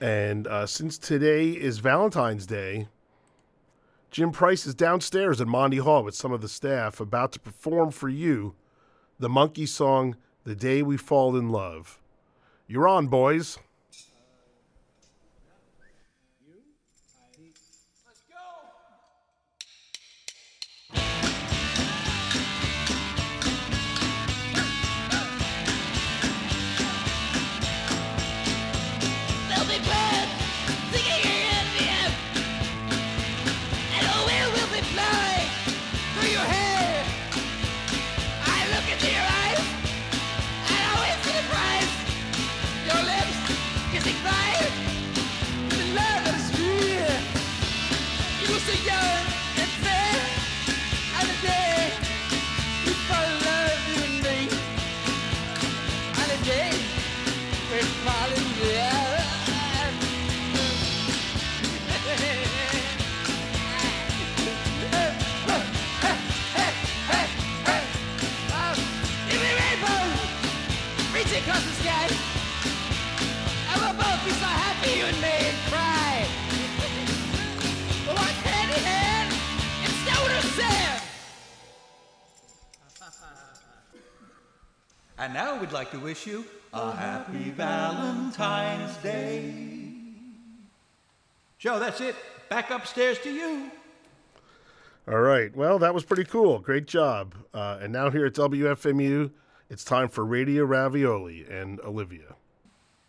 And uh, since today is Valentine's Day, Jim Price is downstairs at Monty Hall with some of the staff about to perform for you the Monkees song, The Day We Fall in Love. You're on, boys. Reaching across the sky. And we'll both be so happy, you and me, cry. We'll walk hand in hand in stone or sand. And now we'd like to wish you a happy Valentine's Day. Joe, that's it. Back upstairs to you. All right. Well, that was pretty cool. Great job. Uh, and now here at WFMU, it's time for Radio Ravioli and Olivia.